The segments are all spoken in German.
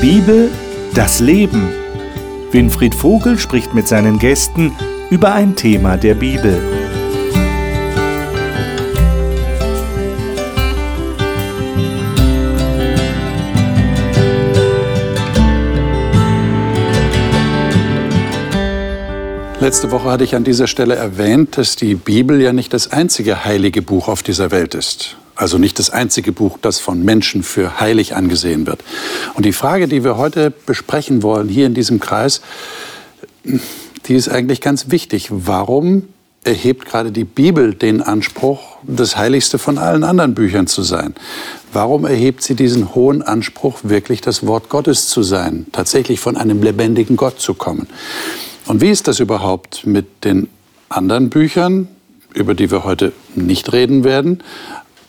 Bibel, das Leben. Winfried Vogel spricht mit seinen Gästen über ein Thema der Bibel. Letzte Woche hatte ich an dieser Stelle erwähnt, dass die Bibel ja nicht das einzige heilige Buch auf dieser Welt ist. Also nicht das einzige Buch, das von Menschen für heilig angesehen wird. Und die Frage, die wir heute besprechen wollen, hier in diesem Kreis, die ist eigentlich ganz wichtig. Warum erhebt gerade die Bibel den Anspruch, das Heiligste von allen anderen Büchern zu sein? Warum erhebt sie diesen hohen Anspruch, wirklich das Wort Gottes zu sein, tatsächlich von einem lebendigen Gott zu kommen? Und wie ist das überhaupt mit den anderen Büchern, über die wir heute nicht reden werden?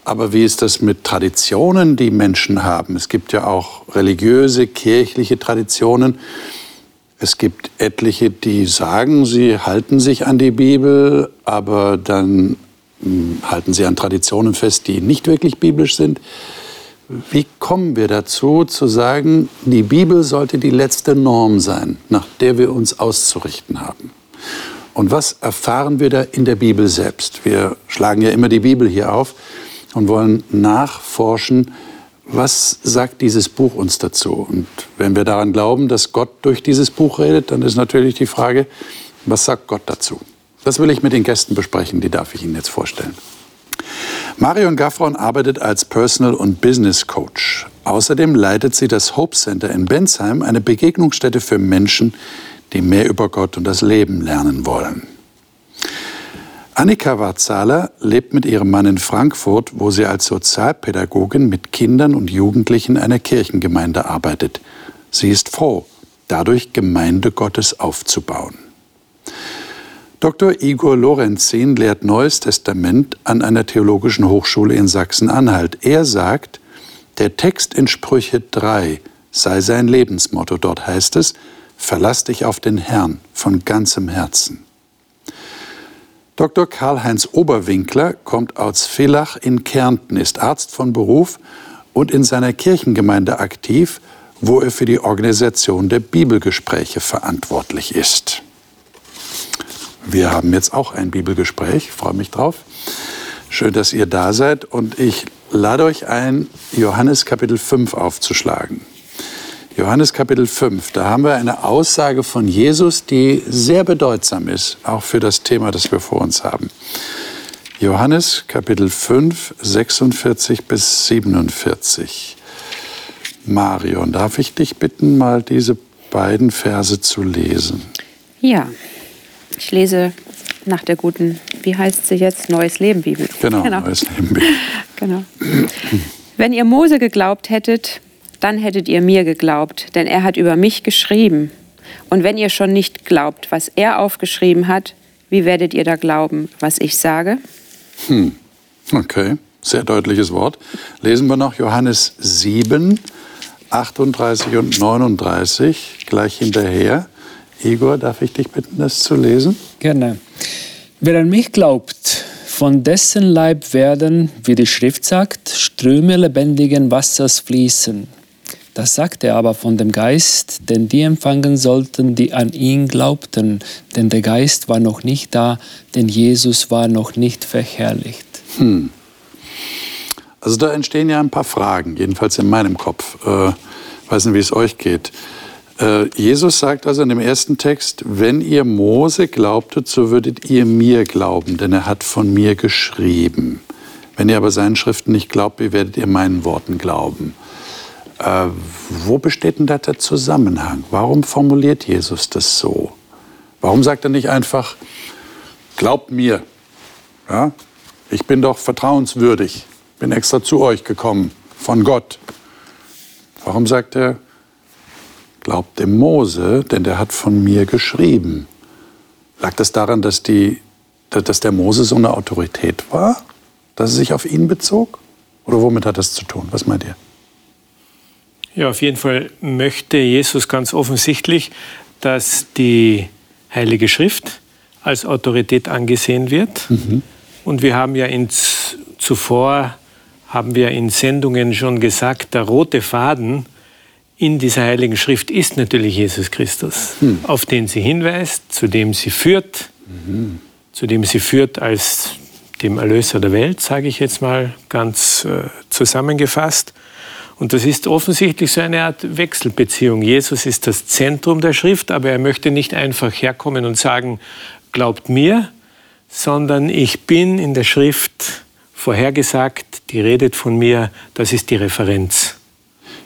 Aber wie ist das mit Traditionen, die Menschen haben? Es gibt ja auch religiöse, kirchliche Traditionen. Es gibt etliche, die sagen, sie halten sich an die Bibel, aber dann hm, halten sie an Traditionen fest, die nicht wirklich biblisch sind. Wie kommen wir dazu, zu sagen, die Bibel sollte die letzte Norm sein, nach der wir uns auszurichten haben? Und was erfahren wir da in der Bibel selbst? Wir schlagen ja immer die Bibel hier auf und wollen nachforschen, was sagt dieses Buch uns dazu? Und wenn wir daran glauben, dass Gott durch dieses Buch redet, dann ist natürlich die Frage, was sagt Gott dazu? Das will ich mit den Gästen besprechen, die darf ich Ihnen jetzt vorstellen. Marion Gaffron arbeitet als Personal- und Business Coach. Außerdem leitet sie das Hope Center in Bensheim, eine Begegnungsstätte für Menschen, die mehr über Gott und das Leben lernen wollen. Annika Warzahler lebt mit ihrem Mann in Frankfurt, wo sie als Sozialpädagogin mit Kindern und Jugendlichen einer Kirchengemeinde arbeitet. Sie ist froh, dadurch Gemeinde Gottes aufzubauen. Dr. Igor Lorenzin lehrt Neues Testament an einer theologischen Hochschule in Sachsen-Anhalt. Er sagt, der Text in Sprüche 3 sei sein Lebensmotto. Dort heißt es, verlass dich auf den Herrn von ganzem Herzen. Dr. Karl-Heinz Oberwinkler kommt aus Villach in Kärnten, ist Arzt von Beruf und in seiner Kirchengemeinde aktiv, wo er für die Organisation der Bibelgespräche verantwortlich ist. Wir haben jetzt auch ein Bibelgespräch, freue mich drauf. Schön, dass ihr da seid und ich lade euch ein, Johannes Kapitel 5 aufzuschlagen. Johannes Kapitel 5, da haben wir eine Aussage von Jesus, die sehr bedeutsam ist, auch für das Thema, das wir vor uns haben. Johannes Kapitel 5, 46 bis 47. Marion, darf ich dich bitten, mal diese beiden Verse zu lesen? Ja, ich lese nach der guten, wie heißt sie jetzt, Neues Leben Bibel. Genau, genau. Neues Leben Bibel. genau. Wenn ihr Mose geglaubt hättet, dann hättet ihr mir geglaubt, denn er hat über mich geschrieben. Und wenn ihr schon nicht glaubt, was er aufgeschrieben hat, wie werdet ihr da glauben, was ich sage? Hm. Okay, sehr deutliches Wort. Lesen wir noch Johannes 7, 38 und 39 gleich hinterher. Igor, darf ich dich bitten, das zu lesen? Gerne. Wer an mich glaubt, von dessen Leib werden, wie die Schrift sagt, Ströme lebendigen Wassers fließen. Das sagt er aber von dem Geist, den die empfangen sollten, die an ihn glaubten, denn der Geist war noch nicht da, denn Jesus war noch nicht verherrlicht. Hm. Also da entstehen ja ein paar Fragen, jedenfalls in meinem Kopf. Äh, weiß nicht, wie es euch geht. Äh, Jesus sagt also in dem ersten Text, wenn ihr Mose glaubtet, so würdet ihr mir glauben, denn er hat von mir geschrieben. Wenn ihr aber seinen Schriften nicht glaubt, wie werdet ihr meinen Worten glauben? Äh, wo besteht denn da der Zusammenhang? Warum formuliert Jesus das so? Warum sagt er nicht einfach, glaubt mir, ja? ich bin doch vertrauenswürdig, bin extra zu euch gekommen von Gott. Warum sagt er, glaubt dem Mose, denn der hat von mir geschrieben? Lag das daran, dass, die, dass der Mose so eine Autorität war, dass er sich auf ihn bezog? Oder womit hat das zu tun? Was meint ihr? Ja, auf jeden Fall möchte Jesus ganz offensichtlich, dass die Heilige Schrift als Autorität angesehen wird. Mhm. Und wir haben ja in, zuvor, haben wir in Sendungen schon gesagt, der rote Faden in dieser Heiligen Schrift ist natürlich Jesus Christus, hm. auf den sie hinweist, zu dem sie führt, mhm. zu dem sie führt als dem Erlöser der Welt, sage ich jetzt mal ganz äh, zusammengefasst. Und das ist offensichtlich so eine Art Wechselbeziehung. Jesus ist das Zentrum der Schrift, aber er möchte nicht einfach herkommen und sagen, glaubt mir, sondern ich bin in der Schrift vorhergesagt, die redet von mir, das ist die Referenz.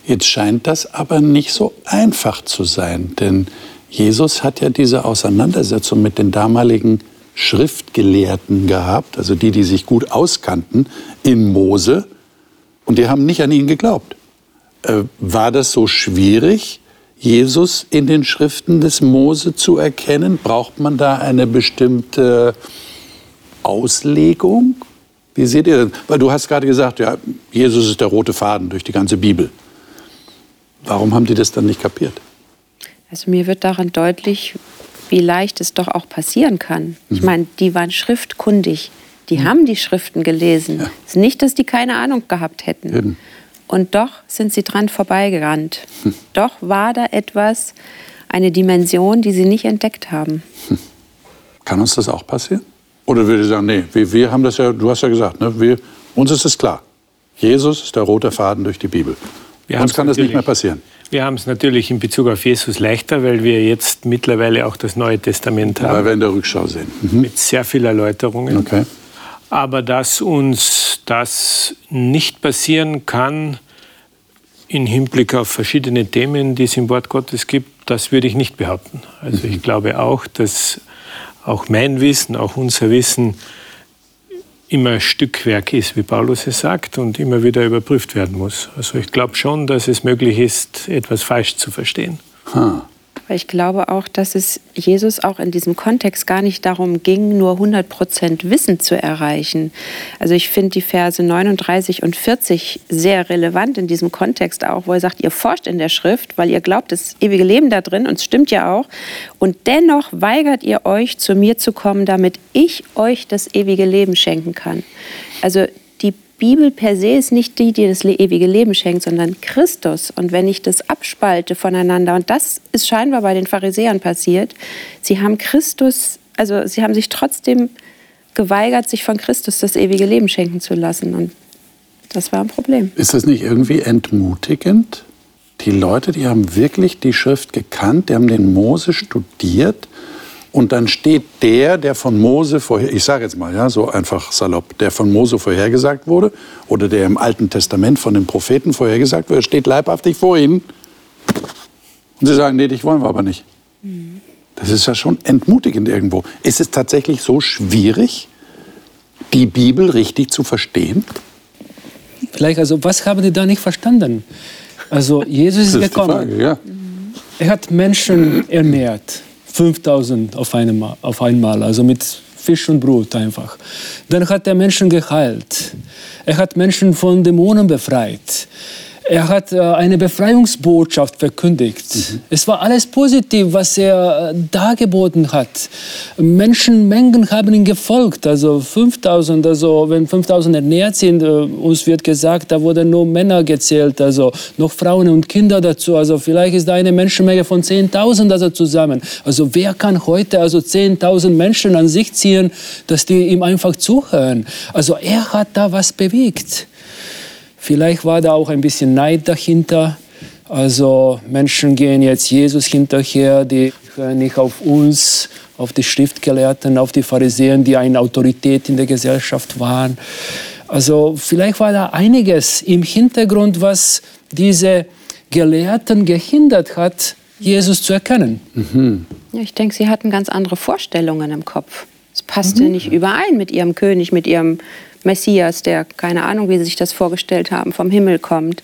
Jetzt scheint das aber nicht so einfach zu sein, denn Jesus hat ja diese Auseinandersetzung mit den damaligen Schriftgelehrten gehabt, also die, die sich gut auskannten in Mose, und die haben nicht an ihn geglaubt. Äh, war das so schwierig, Jesus in den Schriften des Mose zu erkennen? Braucht man da eine bestimmte Auslegung? Wie seht ihr das? Weil du hast gerade gesagt, ja, Jesus ist der rote Faden durch die ganze Bibel. Warum haben die das dann nicht kapiert? Also mir wird daran deutlich, wie leicht es doch auch passieren kann. Ich mhm. meine, die waren schriftkundig. Die mhm. haben die Schriften gelesen. Ja. Es ist nicht, dass die keine Ahnung gehabt hätten. Eben. Und doch sind sie dran vorbeigerannt. Hm. Doch war da etwas, eine Dimension, die sie nicht entdeckt haben. Hm. Kann uns das auch passieren? Oder würde ich sagen, nee, wir, wir haben das ja, du hast ja gesagt, ne, wir, uns ist es klar. Jesus ist der rote Faden durch die Bibel. Wir uns kann das nicht mehr passieren. Wir haben es natürlich in Bezug auf Jesus leichter, weil wir jetzt mittlerweile auch das Neue Testament haben. Weil wir in der Rückschau sehen. Mhm. Mit sehr vielen Erläuterungen. Okay. Aber dass uns das nicht passieren kann im Hinblick auf verschiedene Themen, die es im Wort Gottes gibt, das würde ich nicht behaupten. Also ich mhm. glaube auch, dass auch mein Wissen, auch unser Wissen immer Stückwerk ist, wie Paulus es sagt, und immer wieder überprüft werden muss. Also ich glaube schon, dass es möglich ist, etwas falsch zu verstehen. Huh. Weil ich glaube auch, dass es Jesus auch in diesem Kontext gar nicht darum ging, nur 100 Prozent Wissen zu erreichen. Also ich finde die Verse 39 und 40 sehr relevant in diesem Kontext auch, wo er sagt, ihr forscht in der Schrift, weil ihr glaubt, das ewige Leben da drin, und es stimmt ja auch. Und dennoch weigert ihr euch, zu mir zu kommen, damit ich euch das ewige Leben schenken kann. Also Bibel per se ist nicht die, die das ewige Leben schenkt, sondern Christus. Und wenn ich das abspalte voneinander, und das ist scheinbar bei den Pharisäern passiert, sie haben Christus, also sie haben sich trotzdem geweigert, sich von Christus das ewige Leben schenken zu lassen. Und das war ein Problem. Ist das nicht irgendwie entmutigend? Die Leute, die haben wirklich die Schrift gekannt, die haben den Mose studiert und dann steht der, der von Mose vorher, ich sage jetzt mal, ja, so einfach salopp, der von Mose vorhergesagt wurde oder der im Alten Testament von den Propheten vorhergesagt wurde, steht leibhaftig vor ihnen. Und sie sagen, nee, dich wollen wir aber nicht. Das ist ja schon entmutigend irgendwo. Ist es tatsächlich so schwierig, die Bibel richtig zu verstehen? Vielleicht, also, was haben die da nicht verstanden? Also, Jesus ist, ist gekommen. Frage, ja. Er hat Menschen ernährt. 5000 auf einmal, auf einmal, also mit Fisch und Brot einfach. Dann hat er Menschen geheilt. Er hat Menschen von Dämonen befreit. Er hat äh, eine Befreiungsbotschaft verkündigt. Mhm. Es war alles positiv, was er äh, dargeboten hat. Menschenmengen haben ihm gefolgt. Also 5000, also wenn 5000 ernährt sind, äh, uns wird gesagt, da wurden nur Männer gezählt, also noch Frauen und Kinder dazu. Also vielleicht ist da eine Menschenmenge von 10.000 also zusammen. Also wer kann heute also 10.000 Menschen an sich ziehen, dass die ihm einfach zuhören? Also er hat da was bewegt. Vielleicht war da auch ein bisschen Neid dahinter. Also Menschen gehen jetzt Jesus hinterher, die hören nicht auf uns, auf die Schriftgelehrten, auf die Pharisäer, die eine Autorität in der Gesellschaft waren. Also vielleicht war da einiges im Hintergrund, was diese Gelehrten gehindert hat, Jesus zu erkennen. Mhm. Ja, ich denke, sie hatten ganz andere Vorstellungen im Kopf. Es passte mhm. nicht überein mit ihrem König, mit ihrem Messias, der keine Ahnung, wie sie sich das vorgestellt haben, vom Himmel kommt.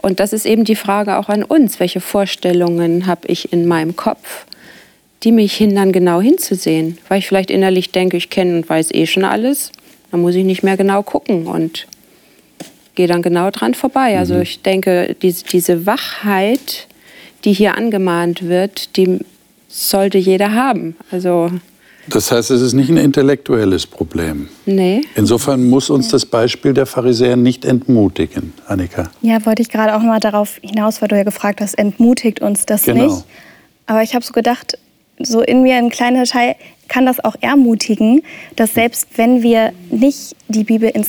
Und das ist eben die Frage auch an uns, welche Vorstellungen habe ich in meinem Kopf, die mich hindern, genau hinzusehen, weil ich vielleicht innerlich denke, ich kenne und weiß eh schon alles, dann muss ich nicht mehr genau gucken und gehe dann genau dran vorbei. Also mhm. ich denke, diese, diese Wachheit, die hier angemahnt wird, die sollte jeder haben. Also Das heißt, es ist nicht ein intellektuelles Problem. Nee. Insofern muss uns das Beispiel der Pharisäer nicht entmutigen, Annika. Ja, wollte ich gerade auch mal darauf hinaus, weil du ja gefragt hast, entmutigt uns das Genau. nicht. Aber ich habe so gedacht, so in mir ein kleiner Teil kann das auch ermutigen, dass selbst wenn wir nicht die Bibel ins,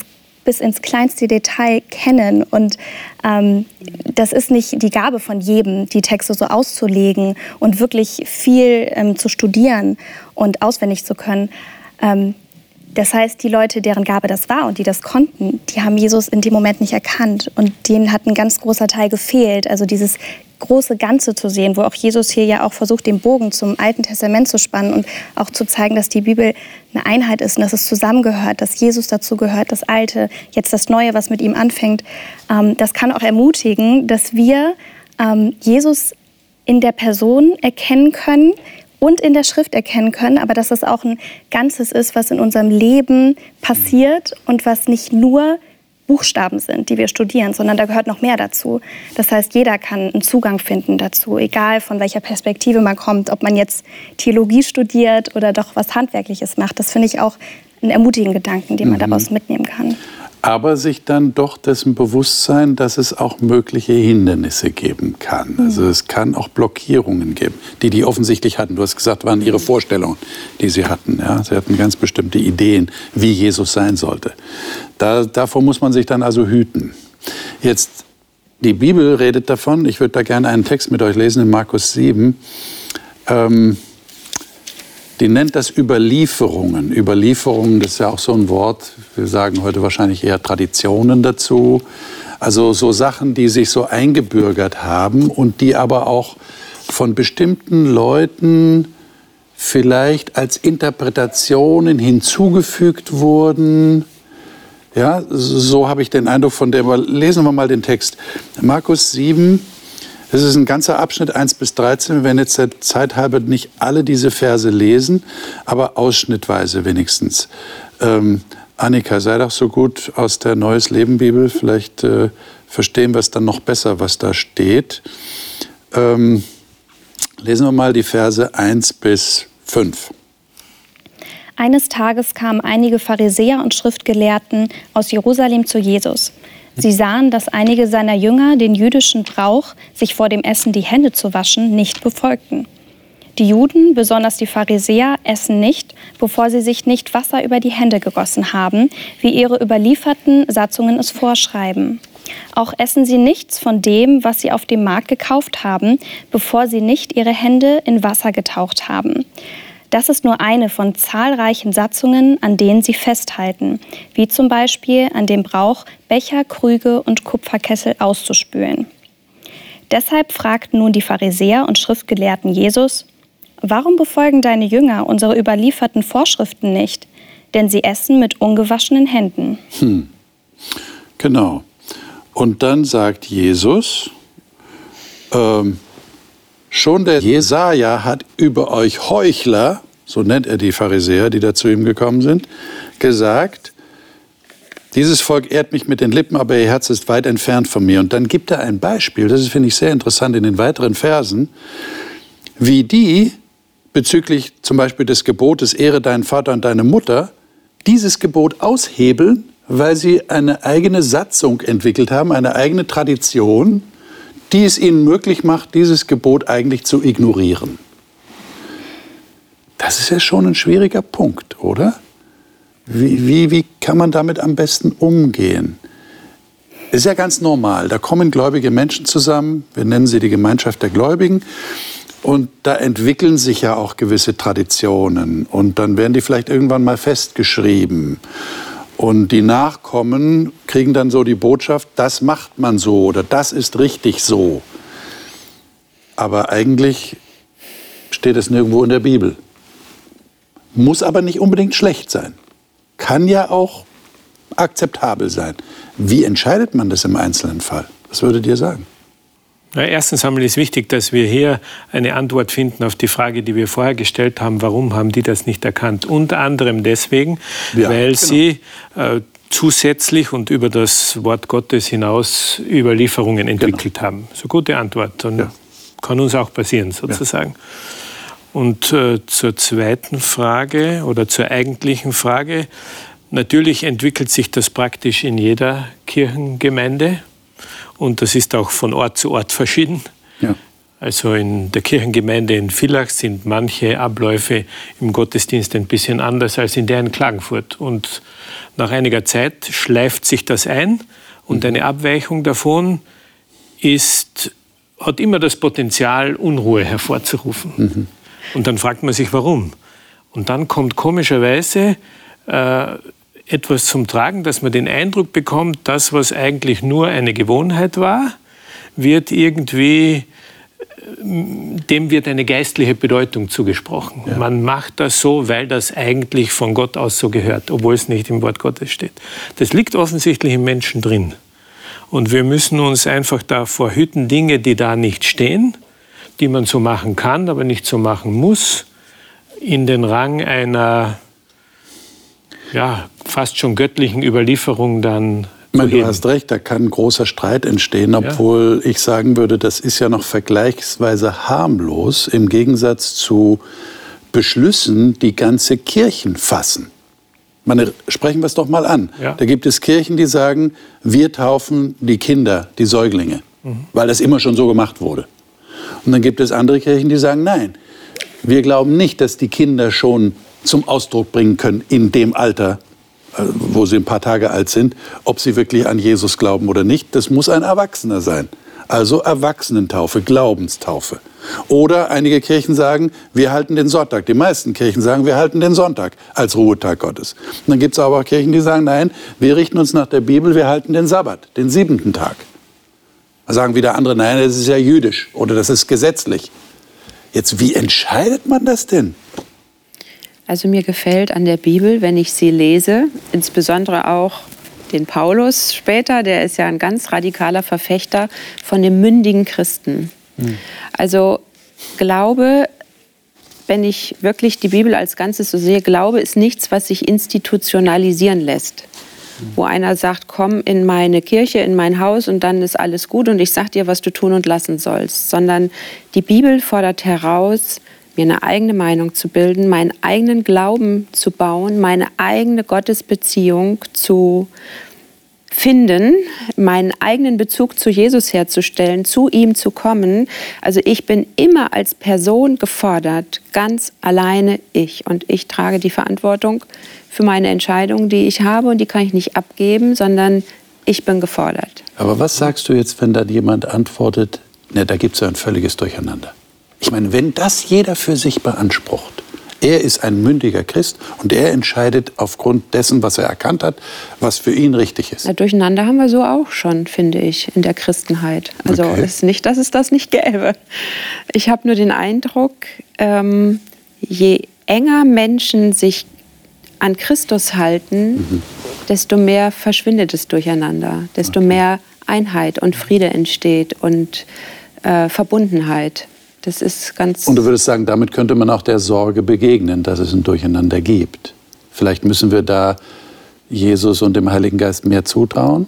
bis ins kleinste Detail kennen und ähm, das ist nicht die Gabe von jedem, die Texte so auszulegen und wirklich viel ähm, zu studieren und auswendig zu können. Ähm, das heißt, die Leute, deren Gabe das war und die das konnten, die haben Jesus in dem Moment nicht erkannt. Und denen hat ein ganz großer Teil gefehlt. Also dieses große Ganze zu sehen, wo auch Jesus hier ja auch versucht, den Bogen zum Alten Testament zu spannen und auch zu zeigen, dass die Bibel eine Einheit ist und dass es zusammengehört, dass Jesus dazu gehört, das Alte, jetzt das Neue, was mit ihm anfängt. Ähm, das kann auch ermutigen, dass wir ähm, Jesus in der Person erkennen können und in der Schrift erkennen können, aber dass das auch ein Ganzes ist, was in unserem Leben passiert und was nicht nur Buchstaben sind, die wir studieren, sondern da gehört noch mehr dazu. Das heißt, jeder kann einen Zugang finden dazu, egal von welcher Perspektive man kommt, ob man jetzt Theologie studiert oder doch was Handwerkliches macht. Das finde ich auch einen ermutigenden Gedanken, den man daraus mitnehmen kann. Aber sich dann doch dessen bewusst sein, dass es auch mögliche Hindernisse geben kann. Also es kann auch Blockierungen geben, die die offensichtlich hatten. Du hast gesagt, waren ihre Vorstellungen, die sie hatten. Ja? Sie hatten ganz bestimmte Ideen, wie Jesus sein sollte. Da, davor muss man sich dann also hüten. Jetzt, die Bibel redet davon, ich würde da gerne einen Text mit euch lesen in Markus 7. Ähm, die nennt das Überlieferungen. Überlieferungen, das ist ja auch so ein Wort, wir sagen heute wahrscheinlich eher Traditionen dazu. Also so Sachen, die sich so eingebürgert haben und die aber auch von bestimmten Leuten vielleicht als Interpretationen hinzugefügt wurden. Ja, so habe ich den Eindruck von der. Aber lesen wir mal den Text. Markus 7, das ist ein ganzer Abschnitt 1 bis 13. Wir werden jetzt der Zeit halber nicht alle diese Verse lesen, aber ausschnittweise wenigstens. Ähm, Annika, sei doch so gut aus der Neues Leben Bibel. Vielleicht äh, verstehen wir es dann noch besser, was da steht. Ähm, lesen wir mal die Verse 1 bis 5. Eines Tages kamen einige Pharisäer und Schriftgelehrten aus Jerusalem zu Jesus. Sie sahen, dass einige seiner Jünger den jüdischen Brauch, sich vor dem Essen die Hände zu waschen, nicht befolgten. Die Juden, besonders die Pharisäer, essen nicht, bevor sie sich nicht Wasser über die Hände gegossen haben, wie ihre überlieferten Satzungen es vorschreiben. Auch essen sie nichts von dem, was sie auf dem Markt gekauft haben, bevor sie nicht ihre Hände in Wasser getaucht haben. Das ist nur eine von zahlreichen Satzungen, an denen sie festhalten, wie zum Beispiel an dem Brauch, Becher, Krüge und Kupferkessel auszuspülen. Deshalb fragten nun die Pharisäer und Schriftgelehrten Jesus, Warum befolgen deine Jünger unsere überlieferten Vorschriften nicht? Denn sie essen mit ungewaschenen Händen. Genau. Und dann sagt Jesus, ähm, schon der Jesaja hat über euch Heuchler, so nennt er die Pharisäer, die da zu ihm gekommen sind, gesagt, dieses Volk ehrt mich mit den Lippen, aber ihr Herz ist weit entfernt von mir. Und dann gibt er ein Beispiel, das finde ich sehr interessant in den weiteren Versen, wie die bezüglich zum Beispiel des Gebotes, ehre deinen Vater und deine Mutter, dieses Gebot aushebeln, weil sie eine eigene Satzung entwickelt haben, eine eigene Tradition, die es ihnen möglich macht, dieses Gebot eigentlich zu ignorieren. Das ist ja schon ein schwieriger Punkt, oder? Wie, wie, wie kann man damit am besten umgehen? Ist ja ganz normal. Da kommen gläubige Menschen zusammen. Wir nennen sie die Gemeinschaft der Gläubigen. Und da entwickeln sich ja auch gewisse Traditionen. Und dann werden die vielleicht irgendwann mal festgeschrieben. Und die Nachkommen kriegen dann so die Botschaft, das macht man so oder das ist richtig so. Aber eigentlich steht es nirgendwo in der Bibel. Muss aber nicht unbedingt schlecht sein. Kann ja auch akzeptabel sein. Wie entscheidet man das im einzelnen Fall? Was würdet ihr sagen? Na, erstens einmal ist wichtig, dass wir hier eine Antwort finden auf die Frage, die wir vorher gestellt haben, warum haben die das nicht erkannt? Unter anderem deswegen, Ja, weil genau. sie äh, zusätzlich und über das Wort Gottes hinaus Überlieferungen entwickelt haben. So gute Antwort und Ja. kann uns auch passieren sozusagen. Und äh, zur zweiten Frage oder zur eigentlichen Frage. Natürlich entwickelt sich das praktisch in jeder Kirchengemeinde und das ist auch von Ort zu Ort verschieden. Ja. Also in der Kirchengemeinde in Villach sind manche Abläufe im Gottesdienst ein bisschen anders als in der in Klagenfurt. Und nach einiger Zeit schleift sich das ein und eine Abweichung davon ist, hat immer das Potenzial, Unruhe hervorzurufen. Mhm. Und dann fragt man sich, warum. Und dann kommt komischerweise äh, etwas zum Tragen, dass man den Eindruck bekommt, das, was eigentlich nur eine Gewohnheit war, wird irgendwie, dem wird eine geistliche Bedeutung zugesprochen. Ja. Man macht das so, weil das eigentlich von Gott aus so gehört, obwohl es nicht im Wort Gottes steht. Das liegt offensichtlich im Menschen drin. Und wir müssen uns einfach davor hüten, Dinge, die da nicht stehen, die man so machen kann, aber nicht so machen muss, in den Rang einer ja, fast schon göttlichen Überlieferung dann meine, du hast recht, da kann großer Streit entstehen, obwohl ja. ich sagen würde, das ist ja noch vergleichsweise harmlos im Gegensatz zu Beschlüssen, die ganze Kirchen fassen. Meine, sprechen wir es doch mal an. Ja. Da gibt es Kirchen, die sagen, wir taufen die Kinder, die Säuglinge, mhm. weil das immer schon so gemacht wurde. Und dann gibt es andere Kirchen, die sagen, nein, wir glauben nicht, dass die Kinder schon zum Ausdruck bringen können in dem Alter, äh, wo sie ein paar Tage alt sind, ob sie wirklich an Jesus glauben oder nicht. Das muss ein Erwachsener sein. Also Erwachsenentaufe, Glaubenstaufe. Oder einige Kirchen sagen, wir halten den Sonntag. Die meisten Kirchen sagen, wir halten den Sonntag als Ruhetag Gottes. Und dann gibt es aber auch Kirchen, die sagen, nein, wir richten uns nach der Bibel, wir halten den Sabbat, den siebenten Tag. Da sagen wieder andere, nein, das ist ja jüdisch oder das ist gesetzlich. Jetzt, wie entscheidet man das denn? Also mir gefällt an der Bibel, wenn ich sie lese, insbesondere auch den Paulus später, der ist ja ein ganz radikaler Verfechter von dem mündigen Christen. Mhm. Also Glaube, wenn ich wirklich die Bibel als Ganzes so sehe, Glaube ist nichts, was sich institutionalisieren lässt. Mhm. Wo einer sagt, komm in meine Kirche, in mein Haus und dann ist alles gut und ich sag dir, was du tun und lassen sollst. Sondern die Bibel fordert heraus, mir eine eigene Meinung zu bilden, meinen eigenen Glauben zu bauen, meine eigene Gottesbeziehung zu finden, meinen eigenen Bezug zu Jesus herzustellen, zu ihm zu kommen. Also ich bin immer als Person gefordert, ganz alleine ich. Und ich trage die Verantwortung für meine Entscheidungen, die ich habe und die kann ich nicht abgeben, sondern ich bin gefordert. Aber was sagst du jetzt, wenn da jemand antwortet, ne, da gibt es ein völliges Durcheinander? Ich meine, wenn das jeder für sich beansprucht, er ist ein mündiger Christ und er entscheidet aufgrund dessen, was er erkannt hat, was für ihn richtig ist. Ja, durcheinander haben wir so auch schon, finde ich, in der Christenheit. Also okay. ist nicht, dass es das nicht gäbe. Ich habe nur den Eindruck, ähm, je enger Menschen sich an Christus halten, mhm. desto mehr verschwindet es durcheinander, desto okay. mehr Einheit und Friede entsteht und äh, Verbundenheit. Das ist ganz. Und du würdest sagen, damit könnte man auch der Sorge begegnen, dass es ein Durcheinander gibt. Vielleicht müssen wir da Jesus und dem Heiligen Geist mehr zutrauen,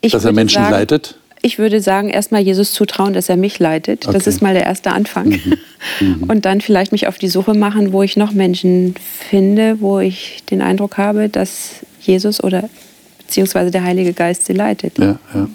ich dass er Menschen sagen, leitet. Ich würde sagen, erstmal Jesus zutrauen, dass er mich leitet. Okay. Das ist mal der erste Anfang. Mhm. Mhm. Und dann vielleicht mich auf die Suche machen, wo ich noch Menschen finde, wo ich den Eindruck habe, dass Jesus oder beziehungsweise der Heilige Geist sie leitet. Ja, ja.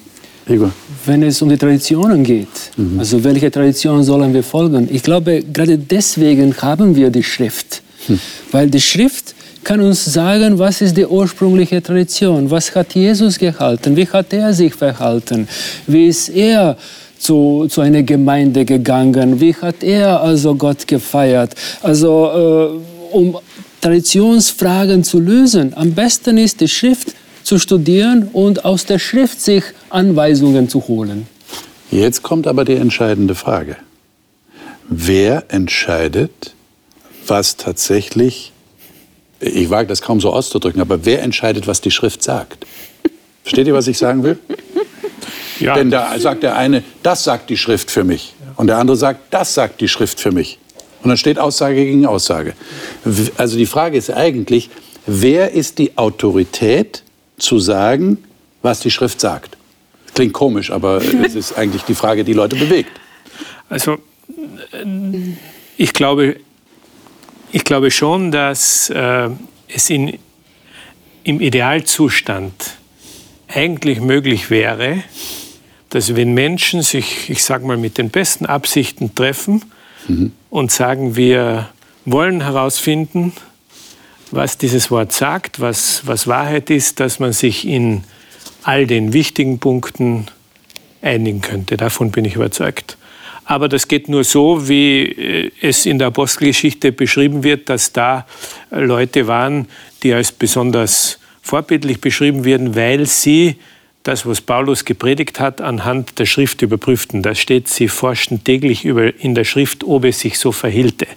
Igor. Wenn es um die Traditionen geht, mhm. also welche Tradition sollen wir folgen? Ich glaube, gerade deswegen haben wir die Schrift. Mhm. Weil die Schrift kann uns sagen, was ist die ursprüngliche Tradition, was hat Jesus gehalten, wie hat er sich verhalten, wie ist er zu, zu einer Gemeinde gegangen, wie hat er also Gott gefeiert. Also äh, um Traditionsfragen zu lösen, am besten ist die Schrift zu studieren und aus der Schrift sich Anweisungen zu holen. Jetzt kommt aber die entscheidende Frage. Wer entscheidet, was tatsächlich, ich wage das kaum so auszudrücken, aber wer entscheidet, was die Schrift sagt? Versteht ihr, was ich sagen will? Ja. Denn da sagt der eine, das sagt die Schrift für mich. Und der andere sagt, das sagt die Schrift für mich. Und dann steht Aussage gegen Aussage. Also die Frage ist eigentlich, wer ist die Autorität zu sagen, was die Schrift sagt. Klingt komisch, aber es ist eigentlich die Frage, die Leute bewegt. Also ich glaube, ich glaube schon, dass äh, es in, im Idealzustand eigentlich möglich wäre, dass wenn Menschen sich, ich sage mal, mit den besten Absichten treffen mhm. und sagen, wir wollen herausfinden, was dieses Wort sagt, was, was Wahrheit ist, dass man sich in all den wichtigen Punkten einigen könnte. Davon bin ich überzeugt. Aber das geht nur so, wie äh, es in der Apostelgeschichte beschrieben wird, dass da Leute waren, die als besonders vorbildlich beschrieben werden, weil sie das, was Paulus gepredigt hat, anhand der Schrift überprüften. Da steht, sie forschten täglich in der Schrift, ob es sich so verhielte.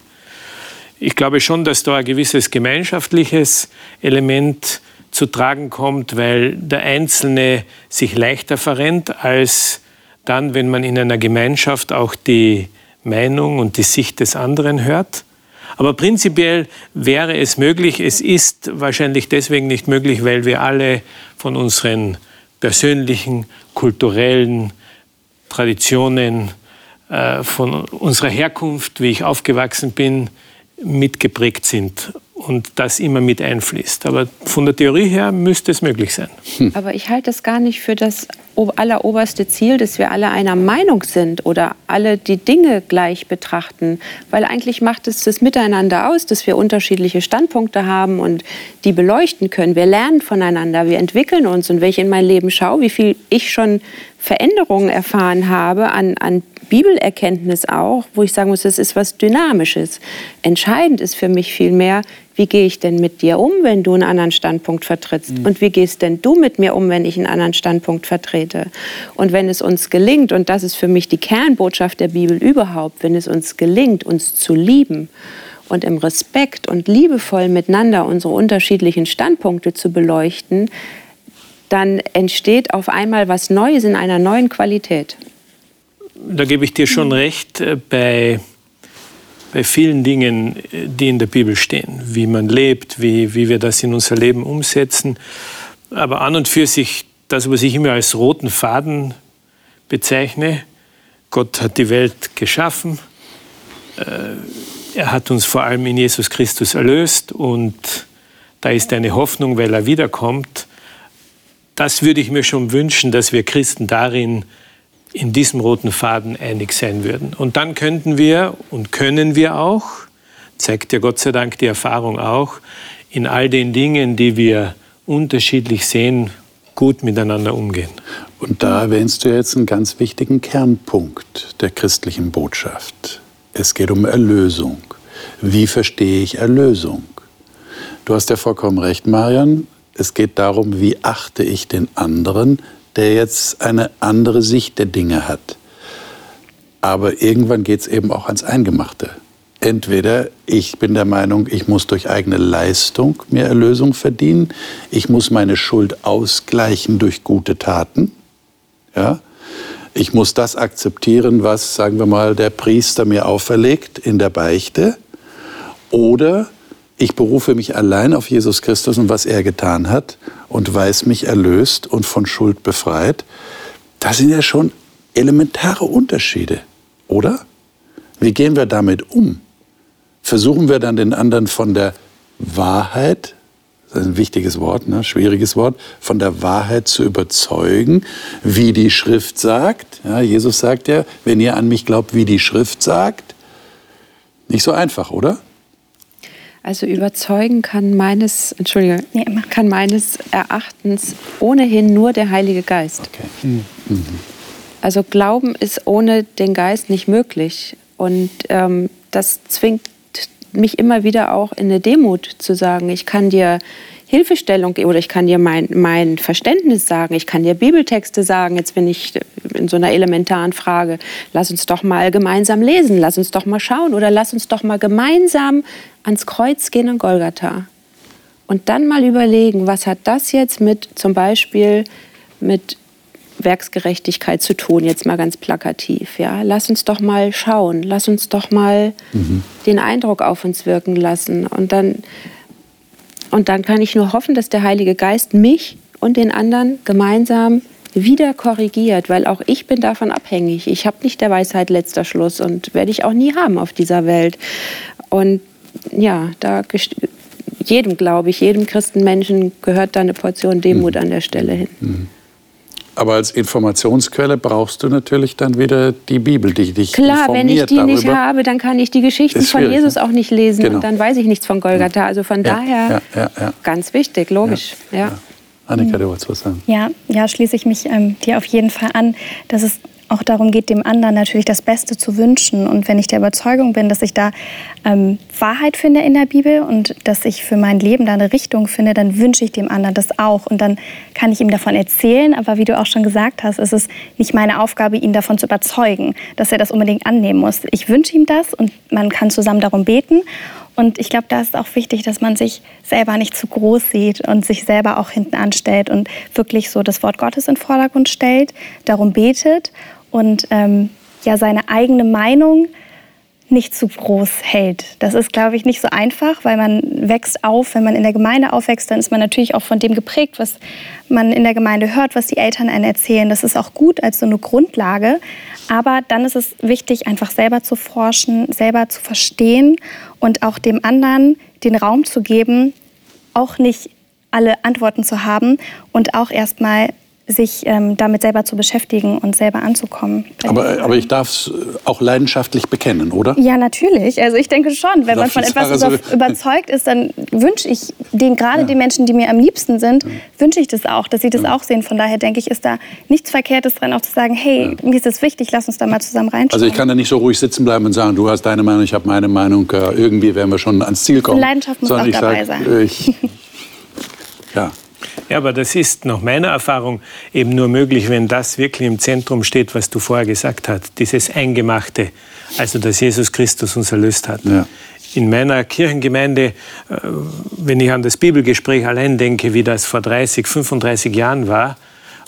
Ich glaube schon, dass da ein gewisses gemeinschaftliches Element zu tragen kommt, weil der Einzelne sich leichter verrennt, als dann, wenn man in einer Gemeinschaft auch die Meinung und die Sicht des anderen hört. Aber prinzipiell wäre es möglich. Es ist wahrscheinlich deswegen nicht möglich, weil wir alle von unseren persönlichen, kulturellen Traditionen, äh, von unserer Herkunft, wie ich aufgewachsen bin, mitgeprägt sind und das immer mit einfließt. Aber von der Theorie her müsste es möglich sein. Hm. Aber ich halte das gar nicht für das alleroberste Ziel, dass wir alle einer Meinung sind oder alle die Dinge gleich betrachten. Weil eigentlich macht es das Miteinander aus, dass wir unterschiedliche Standpunkte haben und die beleuchten können. Wir lernen voneinander, wir entwickeln uns. Und wenn ich in mein Leben schaue, wie viel ich schon Veränderungen erfahren habe an, an Bibelerkenntnis auch, wo ich sagen muss, das ist was Dynamisches. Entscheidend ist für mich vielmehr, wie gehe ich denn mit dir um, wenn du einen anderen Standpunkt vertrittst? Mhm. Und wie gehst denn du mit mir um, wenn ich einen anderen Standpunkt vertrete? Und wenn es uns gelingt, und das ist für mich die Kernbotschaft der Bibel überhaupt, wenn es uns gelingt, uns zu lieben und im Respekt und liebevoll miteinander unsere unterschiedlichen Standpunkte zu beleuchten, dann entsteht auf einmal was Neues in einer neuen Qualität. Da gebe ich dir schon recht äh, bei bei vielen Dingen, die in der Bibel stehen, wie man lebt, wie, wie wir das in unser Leben umsetzen. Aber an und für sich, das, was ich immer als roten Faden bezeichne, Gott hat die Welt geschaffen, äh, er hat uns vor allem in Jesus Christus erlöst und da ist eine Hoffnung, weil er wiederkommt. Das würde ich mir schon wünschen, dass wir Christen darin in diesem roten Faden einig sein würden. Und dann könnten wir und können wir auch, zeigt ja Gott sei Dank die Erfahrung auch, in all den Dingen, die wir unterschiedlich sehen, gut miteinander umgehen. Und da erwähnst du jetzt einen ganz wichtigen Kernpunkt der christlichen Botschaft. Es geht um Erlösung. Wie verstehe ich Erlösung? Du hast ja vollkommen recht, Marian. Es geht darum, wie achte ich den anderen, der jetzt eine andere Sicht der Dinge hat. Aber irgendwann geht es eben auch ans Eingemachte. Entweder ich bin der Meinung, ich muss durch eigene Leistung mehr Erlösung verdienen, ich muss meine Schuld ausgleichen durch gute Taten. Ja? Ich muss das akzeptieren, was, sagen wir mal, der Priester mir auferlegt in der Beichte. Oder ich berufe mich allein auf Jesus Christus und was er getan hat und weiß mich erlöst und von Schuld befreit. Das sind ja schon elementare Unterschiede, oder? Wie gehen wir damit um? Versuchen wir dann den anderen von der Wahrheit, das ist ein wichtiges Wort, ne, schwieriges Wort, von der Wahrheit zu überzeugen, wie die Schrift sagt. Ja, Jesus sagt ja, wenn ihr an mich glaubt, wie die Schrift sagt. Nicht so einfach, oder? Also überzeugen kann meines, Entschuldige, ja, kann meines Erachtens ohnehin nur der Heilige Geist. Okay. Mhm. Also Glauben ist ohne den Geist nicht möglich. Und ähm, das zwingt mich immer wieder auch in eine Demut zu sagen, ich kann dir Hilfestellung oder ich kann dir mein, mein Verständnis sagen, ich kann dir Bibeltexte sagen, jetzt bin ich in so einer elementaren Frage, lass uns doch mal gemeinsam lesen, lass uns doch mal schauen oder lass uns doch mal gemeinsam ans Kreuz gehen in Golgatha. Und dann mal überlegen, was hat das jetzt mit zum Beispiel mit Werksgerechtigkeit zu tun, jetzt mal ganz plakativ. Ja? Lass uns doch mal schauen, lass uns doch mal mhm. den Eindruck auf uns wirken lassen. Und dann und dann kann ich nur hoffen, dass der Heilige Geist mich und den anderen gemeinsam wieder korrigiert, weil auch ich bin davon abhängig. Ich habe nicht der Weisheit letzter Schluss und werde ich auch nie haben auf dieser Welt. Und ja, da jedem, glaube ich, jedem Christenmenschen gehört da eine Portion Demut mhm. an der Stelle hin. Mhm. Aber als Informationsquelle brauchst du natürlich dann wieder die Bibel, die dich Klar, wenn ich die darüber. nicht habe, dann kann ich die Geschichten von Jesus ne? auch nicht lesen genau. und dann weiß ich nichts von Golgatha. Also von ja, daher ja, ja, ganz wichtig, logisch. Ja. Annika, du wolltest was sagen. Ja, ja schließe ich mich ähm, dir auf jeden Fall an, dass es auch darum geht, dem anderen natürlich das Beste zu wünschen. Und wenn ich der Überzeugung bin, dass ich da ähm, Wahrheit finde in der Bibel und dass ich für mein Leben da eine Richtung finde, dann wünsche ich dem anderen das auch. Und dann kann ich ihm davon erzählen. Aber wie du auch schon gesagt hast, ist es nicht meine Aufgabe, ihn davon zu überzeugen, dass er das unbedingt annehmen muss. Ich wünsche ihm das und man kann zusammen darum beten. Und ich glaube, da ist auch wichtig, dass man sich selber nicht zu groß sieht und sich selber auch hinten anstellt und wirklich so das Wort Gottes in den Vordergrund stellt, darum betet und ähm, ja seine eigene Meinung nicht zu groß hält. Das ist, glaube ich, nicht so einfach, weil man wächst auf. Wenn man in der Gemeinde aufwächst, dann ist man natürlich auch von dem geprägt, was man in der Gemeinde hört, was die Eltern einen erzählen. Das ist auch gut als so eine Grundlage. Aber dann ist es wichtig, einfach selber zu forschen, selber zu verstehen und auch dem anderen den Raum zu geben, auch nicht alle Antworten zu haben und auch erstmal sich ähm, damit selber zu beschäftigen und selber anzukommen. Aber, aber ich darf es auch leidenschaftlich bekennen, oder? Ja, natürlich. Also ich denke schon, wenn man von etwas so überzeugt ist, dann wünsche ich den gerade ja. den Menschen, die mir am liebsten sind, ja. wünsche ich das auch, dass sie das ja. auch sehen. Von daher denke ich, ist da nichts Verkehrtes dran, auch zu sagen, hey, mir ist das wichtig, lass uns da mal zusammen reinschauen. Also ich kann da nicht so ruhig sitzen bleiben und sagen, du hast deine Meinung, ich habe meine Meinung, äh, irgendwie werden wir schon ans Ziel kommen. Leidenschaft muss Sondern auch dabei sag, sein. Ich, ja. Ja, aber das ist nach meiner Erfahrung eben nur möglich, wenn das wirklich im Zentrum steht, was du vorher gesagt hast, dieses Eingemachte, also dass Jesus Christus uns erlöst hat. Ja. In meiner Kirchengemeinde, äh, wenn ich an das Bibelgespräch allein denke, wie das vor 30, 35 Jahren war,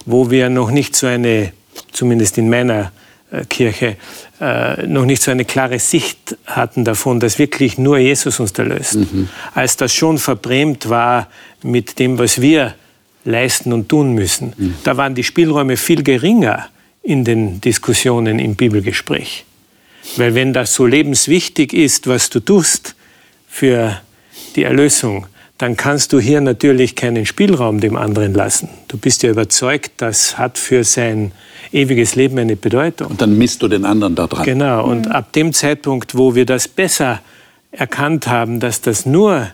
wo wir noch nicht so eine, zumindest in meiner äh, Kirche, äh, noch nicht so eine klare Sicht hatten davon, dass wirklich nur Jesus uns erlöst. Mhm. Als das schon verbrämt war mit dem, was wir leisten und tun müssen. Mhm. Da waren die Spielräume viel geringer in den Diskussionen im Bibelgespräch. Weil wenn das so lebenswichtig ist, was du tust für die Erlösung, dann kannst du hier natürlich keinen Spielraum dem anderen lassen. Du bist ja überzeugt, das hat für sein ewiges Leben eine Bedeutung. Und dann misst du den anderen da dran. Genau, und mhm. ab dem Zeitpunkt, wo wir das besser erkannt haben, dass das nur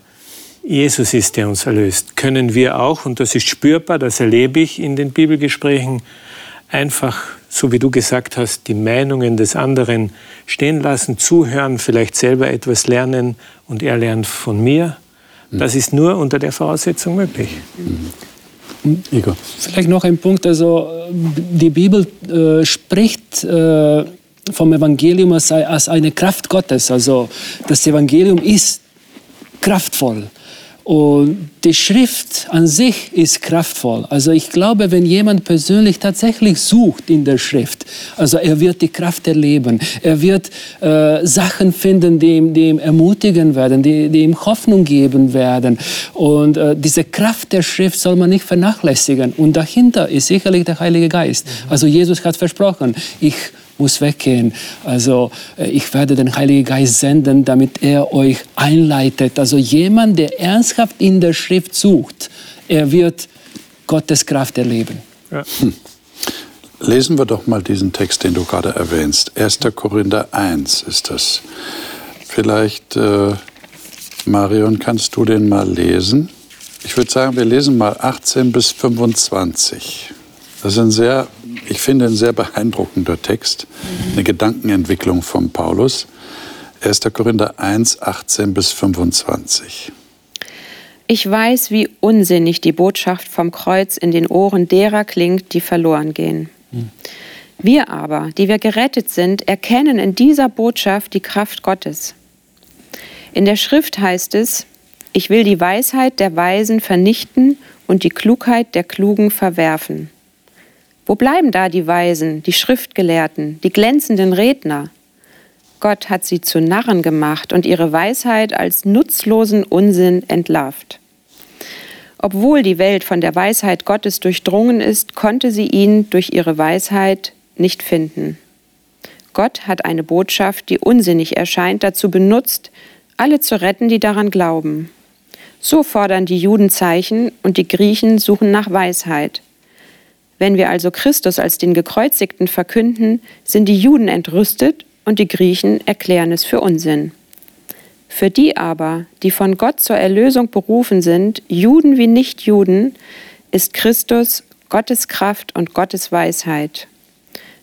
Jesus ist, der uns erlöst, können wir auch, und das ist spürbar, das erlebe ich in den Bibelgesprächen, einfach, so wie du gesagt hast, die Meinungen des anderen stehen lassen, zuhören, vielleicht selber etwas lernen und er lernt von mir. Das ist nur unter der Voraussetzung möglich. Mhm. Igor. Vielleicht noch ein Punkt. Also die Bibel äh, spricht äh, vom Evangelium als, als eine Kraft Gottes. Also das Evangelium ist kraftvoll. Und die Schrift an sich ist kraftvoll. Also ich glaube, wenn jemand persönlich tatsächlich sucht in der Schrift, also er wird die Kraft erleben, er wird äh, Sachen finden, die ihm, die ihm ermutigen werden, die, die ihm Hoffnung geben werden. Und äh, diese Kraft der Schrift soll man nicht vernachlässigen. Und dahinter ist sicherlich der Heilige Geist. Also Jesus hat versprochen, ich muss weggehen. Also äh, ich werde den Heiligen Geist senden, damit er euch einleitet. Also jemand, der ernsthaft in der Schrift sucht, er wird Gottes Kraft erleben. Ja. Hm. Lesen wir doch mal diesen Text, den du gerade erwähnst. 1. Korinther 1 ist das. Vielleicht, äh, Marion, kannst du den mal lesen? Ich würde sagen, wir lesen mal 18 bis 25. Das ist ein sehr, ich finde, ein sehr beeindruckender Text, eine Gedankenentwicklung von Paulus. 1. Korinther 1, 18 bis 25. Ich weiß, wie unsinnig die Botschaft vom Kreuz in den Ohren derer klingt, die verloren gehen. Wir aber, die wir gerettet sind, erkennen in dieser Botschaft die Kraft Gottes. In der Schrift heißt es, ich will die Weisheit der Weisen vernichten und die Klugheit der Klugen verwerfen. Wo bleiben da die Weisen, die Schriftgelehrten, die glänzenden Redner? Gott hat sie zu Narren gemacht und ihre Weisheit als nutzlosen Unsinn entlarvt. Obwohl die Welt von der Weisheit Gottes durchdrungen ist, konnte sie ihn durch ihre Weisheit nicht finden. Gott hat eine Botschaft, die unsinnig erscheint, dazu benutzt, alle zu retten, die daran glauben. So fordern die Juden Zeichen und die Griechen suchen nach Weisheit. Wenn wir also Christus als den Gekreuzigten verkünden, sind die Juden entrüstet und die Griechen erklären es für Unsinn. Für die aber, die von Gott zur Erlösung berufen sind, Juden wie Nichtjuden, ist Christus Gottes Kraft und Gottes Weisheit.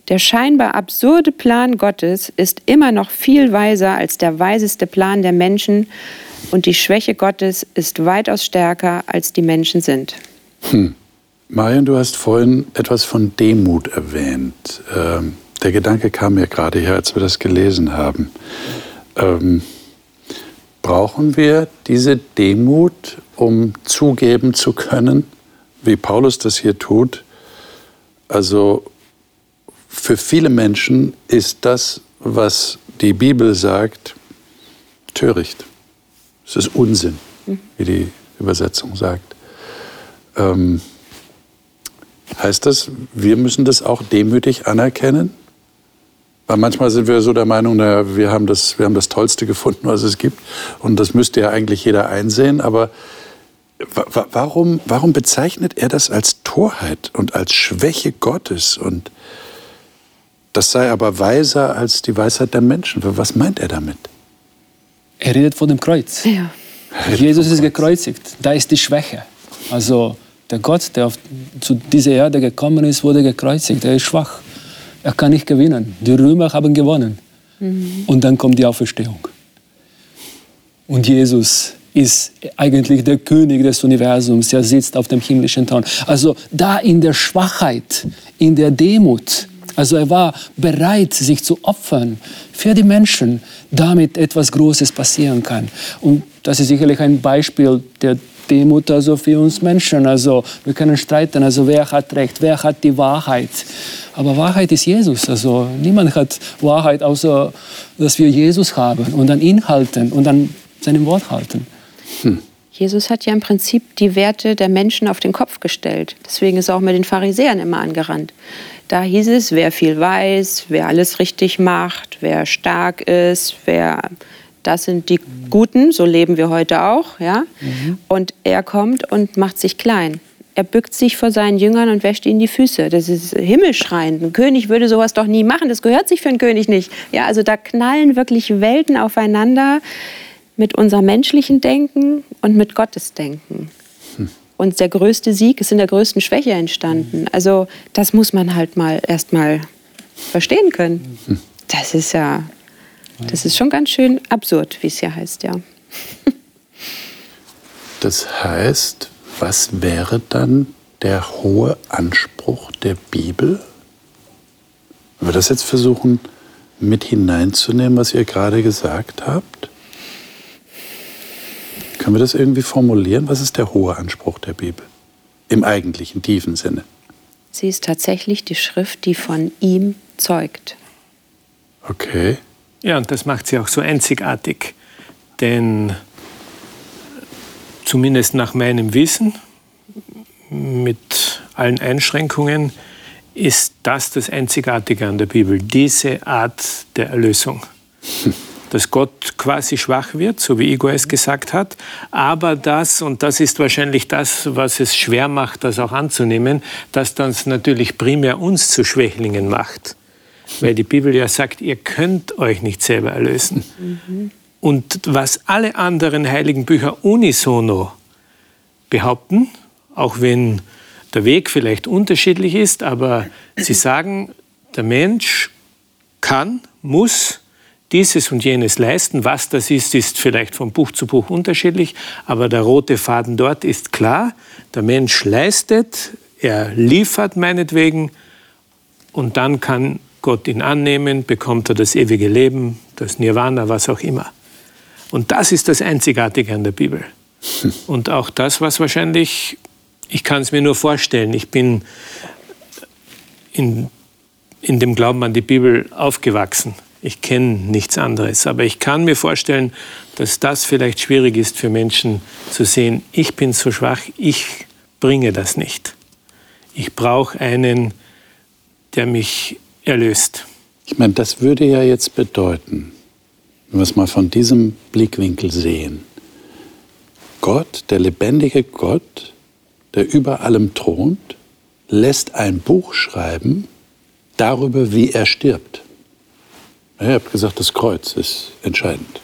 Der scheinbar absurde Plan Gottes ist immer noch viel weiser als der weiseste Plan der Menschen und die Schwäche Gottes ist weitaus stärker, als die Menschen sind. Hm. Marion, du hast vorhin etwas von Demut erwähnt. Ähm, der Gedanke kam mir gerade her, als wir das gelesen haben. Ähm, brauchen wir diese Demut, um zugeben zu können, wie Paulus das hier tut? Also für viele Menschen ist das, was die Bibel sagt, töricht. Es ist Unsinn, wie die Übersetzung sagt. Ähm, heißt das, wir müssen das auch demütig anerkennen? Weil manchmal sind wir so der Meinung, naja, wir, haben das, wir haben das Tollste gefunden, was es gibt. Und das müsste ja eigentlich jeder einsehen. Aber warum, warum bezeichnet er das als Torheit und als Schwäche Gottes? Und das sei aber weiser als die Weisheit der Menschen. Was meint er damit? Er redet von dem Kreuz. Ja. Jesus ist gekreuzigt. Da ist die Schwäche. Also der Gott, der auf, zu dieser Erde gekommen ist, wurde gekreuzigt. Er ist schwach. Er kann nicht gewinnen. Die Römer haben gewonnen. Mhm. Und dann kommt die Auferstehung. Und Jesus ist eigentlich der König des Universums. Er sitzt auf dem himmlischen Thron. Also da in der Schwachheit, in der Demut, also er war bereit, sich zu opfern für die Menschen, damit etwas Großes passieren kann. Und das ist sicherlich ein Beispiel der Demut also für uns Menschen. Also wir können streiten, also wer hat Recht, wer hat die Wahrheit. Aber Wahrheit ist Jesus. Also niemand hat Wahrheit, außer dass wir Jesus haben und an ihn halten und an seinem Wort halten. Hm. Jesus hat ja im Prinzip die Werte der Menschen auf den Kopf gestellt. Deswegen ist er auch mit den Pharisäern immer angerannt. Da hieß es, wer viel weiß, wer alles richtig macht, wer stark ist, wer das sind die Guten, so leben wir heute auch, ja. Mhm. Und er kommt und macht sich klein. Er bückt sich vor seinen Jüngern und wäscht ihnen die Füße. Das ist himmelschreiend. Ein König würde sowas doch nie machen. Das gehört sich für einen König nicht. Ja, also da knallen wirklich Welten aufeinander mit unserem menschlichen Denken und mit Gottes Denken. Und der größte Sieg ist in der größten Schwäche entstanden. Also das muss man halt mal erst mal verstehen können. Das ist ja, das ist schon ganz schön absurd, wie es ja heißt, ja. Das heißt, was wäre dann der hohe Anspruch der Bibel? Wenn wir das jetzt versuchen mit hineinzunehmen, was ihr gerade gesagt habt? Können wir das irgendwie formulieren? Was ist der hohe Anspruch der Bibel im eigentlichen tiefen Sinne? Sie ist tatsächlich die Schrift, die von ihm zeugt. Okay. Ja, und das macht sie auch so einzigartig. Denn zumindest nach meinem Wissen, mit allen Einschränkungen, ist das das Einzigartige an der Bibel, diese Art der Erlösung. Hm dass Gott quasi schwach wird, so wie Igor es gesagt hat, aber das, und das ist wahrscheinlich das, was es schwer macht, das auch anzunehmen, dass das natürlich primär uns zu Schwächlingen macht. Weil die Bibel ja sagt, ihr könnt euch nicht selber erlösen. Mhm. Und was alle anderen heiligen Bücher unisono behaupten, auch wenn der Weg vielleicht unterschiedlich ist, aber sie sagen, der Mensch kann, muss dieses und jenes leisten. Was das ist, ist vielleicht von Buch zu Buch unterschiedlich, aber der rote Faden dort ist klar. Der Mensch leistet, er liefert meinetwegen und dann kann Gott ihn annehmen, bekommt er das ewige Leben, das Nirvana, was auch immer. Und das ist das Einzigartige an der Bibel. Und auch das, was wahrscheinlich, ich kann es mir nur vorstellen, ich bin in, in dem Glauben an die Bibel aufgewachsen. Ich kenne nichts anderes. Aber ich kann mir vorstellen, dass das vielleicht schwierig ist für Menschen zu sehen, ich bin so schwach, ich bringe das nicht. Ich brauche einen, der mich erlöst. Ich meine, das würde ja jetzt bedeuten, wenn wir es mal von diesem Blickwinkel sehen, Gott, der lebendige Gott, der über allem thront, lässt ein Buch schreiben darüber, wie er stirbt. Ihr habt gesagt, das Kreuz ist entscheidend.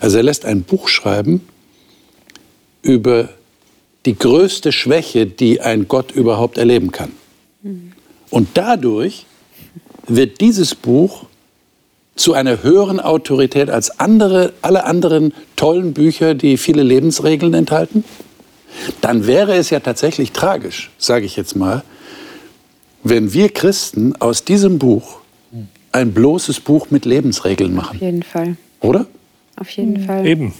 Also er lässt ein Buch schreiben über die größte Schwäche, die ein Gott überhaupt erleben kann. Und dadurch wird dieses Buch zu einer höheren Autorität als andere, alle anderen tollen Bücher, die viele Lebensregeln enthalten? Dann wäre es ja tatsächlich tragisch, sage ich jetzt mal, wenn wir Christen aus diesem Buch ein bloßes Buch mit Lebensregeln machen. Auf jeden Fall. Oder? Auf jeden Mhm. Fall. Eben.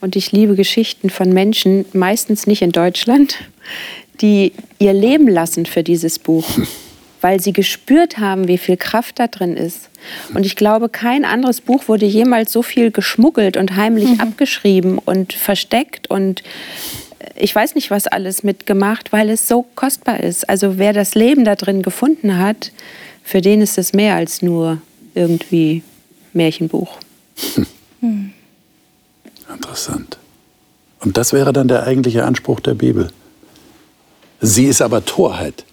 Und ich liebe Geschichten von Menschen, meistens nicht in Deutschland, die ihr Leben lassen für dieses Buch, weil sie gespürt haben, wie viel Kraft da drin ist. Und ich glaube, kein anderes Buch wurde jemals so viel geschmuggelt und heimlich abgeschrieben und versteckt und äh, ich weiß nicht, was alles mitgemacht, weil es so kostbar ist. Also wer das Leben da drin gefunden hat, für den ist es mehr als nur irgendwie Märchenbuch. Interessant. Und das wäre dann der eigentliche Anspruch der Bibel. Sie ist aber Torheit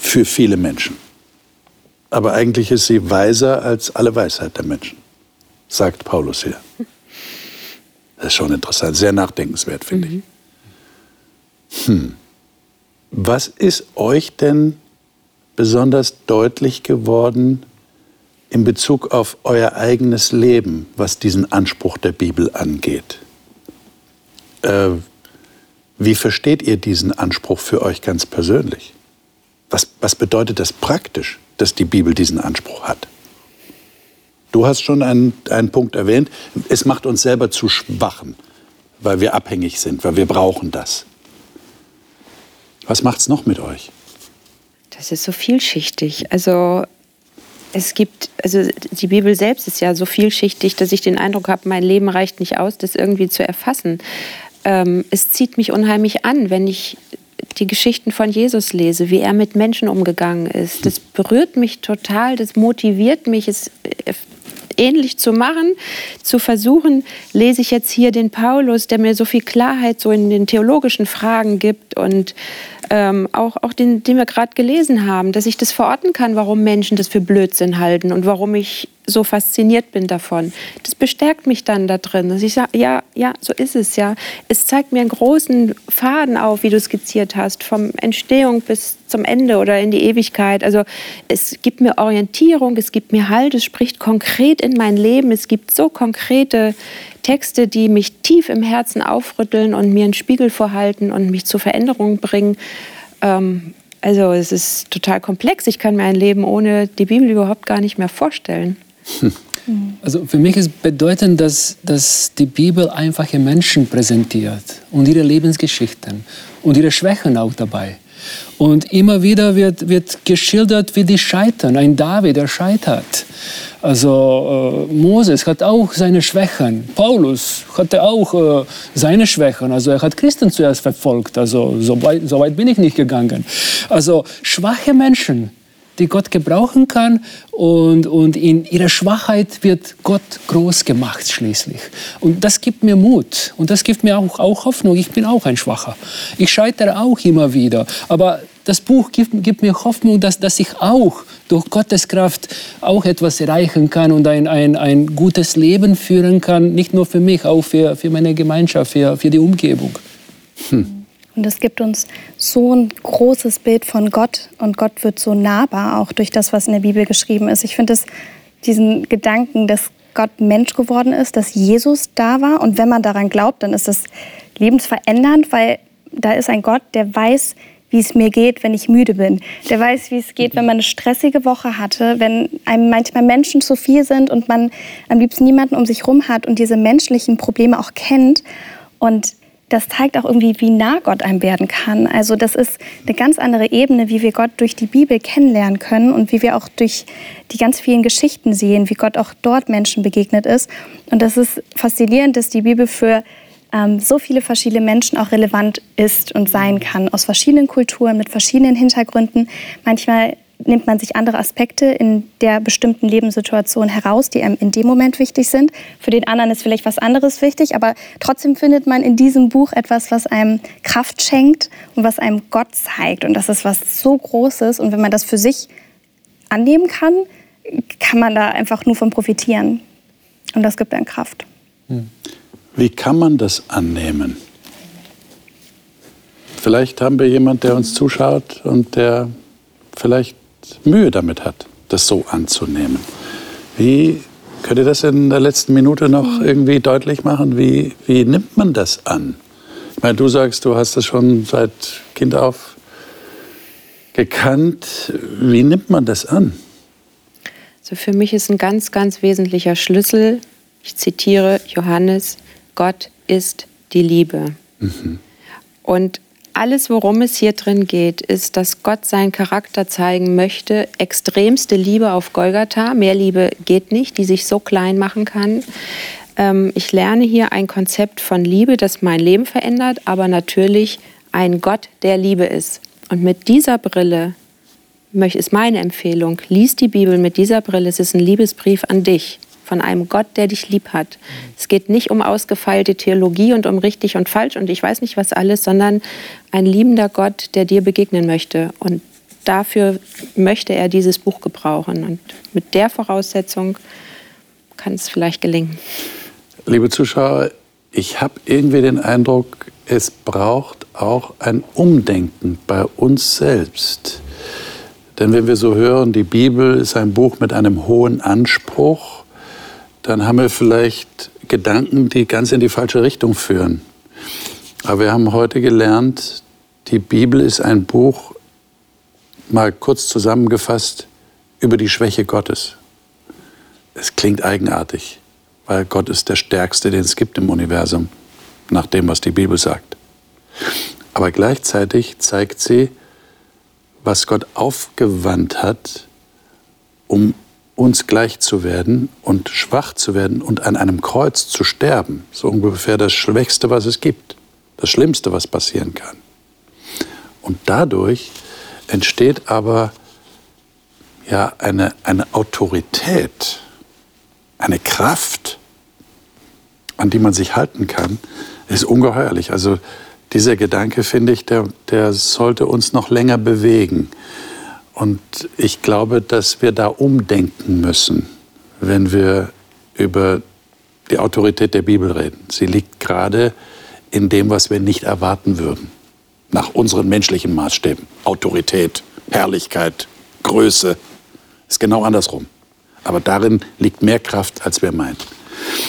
für viele Menschen. Aber eigentlich ist sie weiser als alle Weisheit der Menschen, sagt Paulus hier. Das ist schon interessant, sehr nachdenkenswert, finde ich. Hm. Was ist euch denn besonders deutlich geworden in Bezug auf euer eigenes Leben, was diesen Anspruch der Bibel angeht? Äh, wie versteht ihr diesen Anspruch für euch ganz persönlich? Was, was bedeutet das praktisch, dass die Bibel diesen Anspruch hat? Du hast schon einen, einen Punkt erwähnt, es macht uns selber zu Schwachen, weil wir abhängig sind, weil wir brauchen das. Was macht's noch mit euch? Das ist so vielschichtig. Also es gibt, also die Bibel selbst ist ja so vielschichtig, dass ich den Eindruck habe, mein Leben reicht nicht aus, das irgendwie zu erfassen. Ähm, es zieht mich unheimlich an, wenn ich die Geschichten von Jesus lese, wie er mit Menschen umgegangen ist. Das berührt mich total, das motiviert mich, es äh, ähnlich zu machen, zu versuchen, lese ich jetzt hier den Paulus, der mir so viel Klarheit so in den theologischen Fragen gibt und ähm, auch, auch den, den wir gerade gelesen haben, dass ich das verorten kann, warum Menschen das für Blödsinn halten und warum ich so fasziniert bin davon. Das bestärkt mich dann da drin, dass ich sage, ja, ja, so ist es ja. Es zeigt mir einen großen Faden auf, wie du skizziert hast, vom Entstehung bis zum Ende oder in die Ewigkeit. Also es gibt mir Orientierung, es gibt mir Halt, es spricht konkret in mein Leben, es gibt so konkrete Texte, die mich tief im Herzen aufrütteln und mir einen Spiegel vorhalten und mich zur Veränderung bringen. Ähm, also es ist total komplex. Ich kann mir ein Leben ohne die Bibel überhaupt gar nicht mehr vorstellen. Also für mich ist bedeutend, dass, dass die Bibel einfache Menschen präsentiert und ihre Lebensgeschichten und ihre Schwächen auch dabei. Und immer wieder wird, wird geschildert, wie die scheitern. Ein David, der scheitert. Also äh, Moses hat auch seine Schwächen. Paulus hatte auch äh, seine Schwächen. Also er hat Christen zuerst verfolgt. Also so weit, so weit bin ich nicht gegangen. Also schwache Menschen, die Gott gebrauchen kann und, und in ihrer Schwachheit wird Gott groß gemacht schließlich. Und das gibt mir Mut und das gibt mir auch, auch Hoffnung. Ich bin auch ein Schwacher. Ich scheitere auch immer wieder. Aber das Buch gibt, gibt mir Hoffnung, dass, dass ich auch durch Gottes Kraft auch etwas erreichen kann und ein, ein, ein gutes Leben führen kann, nicht nur für mich, auch für, für meine Gemeinschaft, für, für die Umgebung. Und es gibt uns so ein großes Bild von Gott und Gott wird so nahbar, auch durch das, was in der Bibel geschrieben ist. Ich finde diesen Gedanken, dass Gott Mensch geworden ist, dass Jesus da war und wenn man daran glaubt, dann ist das lebensverändernd, weil da ist ein Gott, der weiß, wie es mir geht, wenn ich müde bin. Der weiß, wie es geht, wenn man eine stressige Woche hatte, wenn einem manchmal Menschen zu viel sind und man am liebsten niemanden um sich rum hat und diese menschlichen Probleme auch kennt. Und das zeigt auch irgendwie, wie nah Gott einem werden kann. Also das ist eine ganz andere Ebene, wie wir Gott durch die Bibel kennenlernen können und wie wir auch durch die ganz vielen Geschichten sehen, wie Gott auch dort Menschen begegnet ist. Und das ist faszinierend, dass die Bibel für ähm, so viele verschiedene Menschen auch relevant ist und sein kann, aus verschiedenen Kulturen, mit verschiedenen Hintergründen. Manchmal nimmt man sich andere Aspekte in der bestimmten Lebenssituation heraus, die einem in dem Moment wichtig sind. Für den anderen ist vielleicht was anderes wichtig, aber trotzdem findet man in diesem Buch etwas, was einem Kraft schenkt und was einem Gott zeigt. Und das ist was so Großes. Und wenn man das für sich annehmen kann, kann man da einfach nur von profitieren. Und das gibt einem Kraft. Wie kann man das annehmen? Vielleicht haben wir jemanden, der uns zuschaut und der vielleicht Mühe damit hat, das so anzunehmen. Wie könnt ihr das in der letzten Minute noch irgendwie deutlich machen? Wie, wie nimmt man das an? Ich meine, du sagst, du hast das schon seit Kind auf gekannt. Wie nimmt man das an? Also für mich ist ein ganz, ganz wesentlicher Schlüssel, ich zitiere Johannes, Gott ist die Liebe. Mhm. Und alles, worum es hier drin geht, ist, dass Gott seinen Charakter zeigen möchte. Extremste Liebe auf Golgatha. Mehr Liebe geht nicht, die sich so klein machen kann. Ähm, ich lerne hier ein Konzept von Liebe, das mein Leben verändert, aber natürlich ein Gott, der Liebe ist. Und mit dieser Brille ist meine Empfehlung, lies die Bibel mit dieser Brille. Es ist ein Liebesbrief an dich von einem Gott, der dich lieb hat. Es geht nicht um ausgefeilte Theologie und um richtig und falsch und ich weiß nicht was alles, sondern ein liebender Gott, der dir begegnen möchte. Und dafür möchte er dieses Buch gebrauchen. Und mit der Voraussetzung kann es vielleicht gelingen. Liebe Zuschauer, ich habe irgendwie den Eindruck, es braucht auch ein Umdenken bei uns selbst. Denn wenn wir so hören, die Bibel ist ein Buch mit einem hohen Anspruch, dann haben wir vielleicht Gedanken, die ganz in die falsche Richtung führen. Aber wir haben heute gelernt, die Bibel ist ein Buch, mal kurz zusammengefasst, über die Schwäche Gottes. Es klingt eigenartig, weil Gott ist der Stärkste, den es gibt im Universum, nach dem, was die Bibel sagt. Aber gleichzeitig zeigt sie, was Gott aufgewandt hat, um uns gleich zu werden und schwach zu werden und an einem Kreuz zu sterben. So ungefähr das Schwächste, was es gibt. Das Schlimmste, was passieren kann. Und dadurch entsteht aber ja eine, eine Autorität, eine Kraft, an die man sich halten kann, ist ungeheuerlich. Also dieser Gedanke, finde ich, der, der sollte uns noch länger bewegen. Und ich glaube, dass wir da umdenken müssen, wenn wir über die Autorität der Bibel reden. Sie liegt gerade in dem, was wir nicht erwarten würden. Nach unseren menschlichen Maßstäben. Autorität, Herrlichkeit, Größe. Ist genau andersrum. Aber darin liegt mehr Kraft, als wir meinen.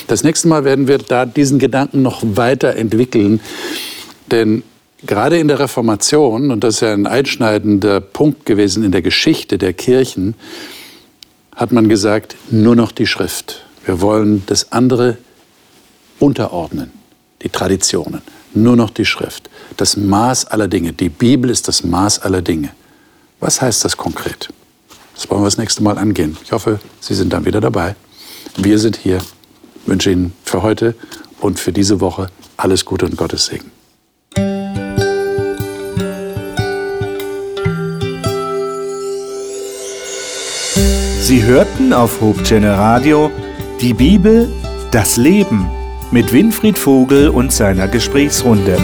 Das nächste Mal werden wir da diesen Gedanken noch weiter entwickeln. Denn gerade in der Reformation, und das ist ja ein einschneidender Punkt gewesen in der Geschichte der Kirchen, hat man gesagt, nur noch die Schrift. Wir wollen das andere unterordnen, die Traditionen. Nur noch die Schrift. Das Maß aller Dinge. Die Bibel ist das Maß aller Dinge. Was heißt das konkret? Das wollen wir das nächste Mal angehen. Ich hoffe, Sie sind dann wieder dabei. Wir sind hier. Ich wünsche Ihnen für heute und für diese Woche alles Gute und Gottes Segen. Sie hörten auf Hope Channel Radio die Bibel, das Leben mit Winfried Vogel und seiner Gesprächsrunde.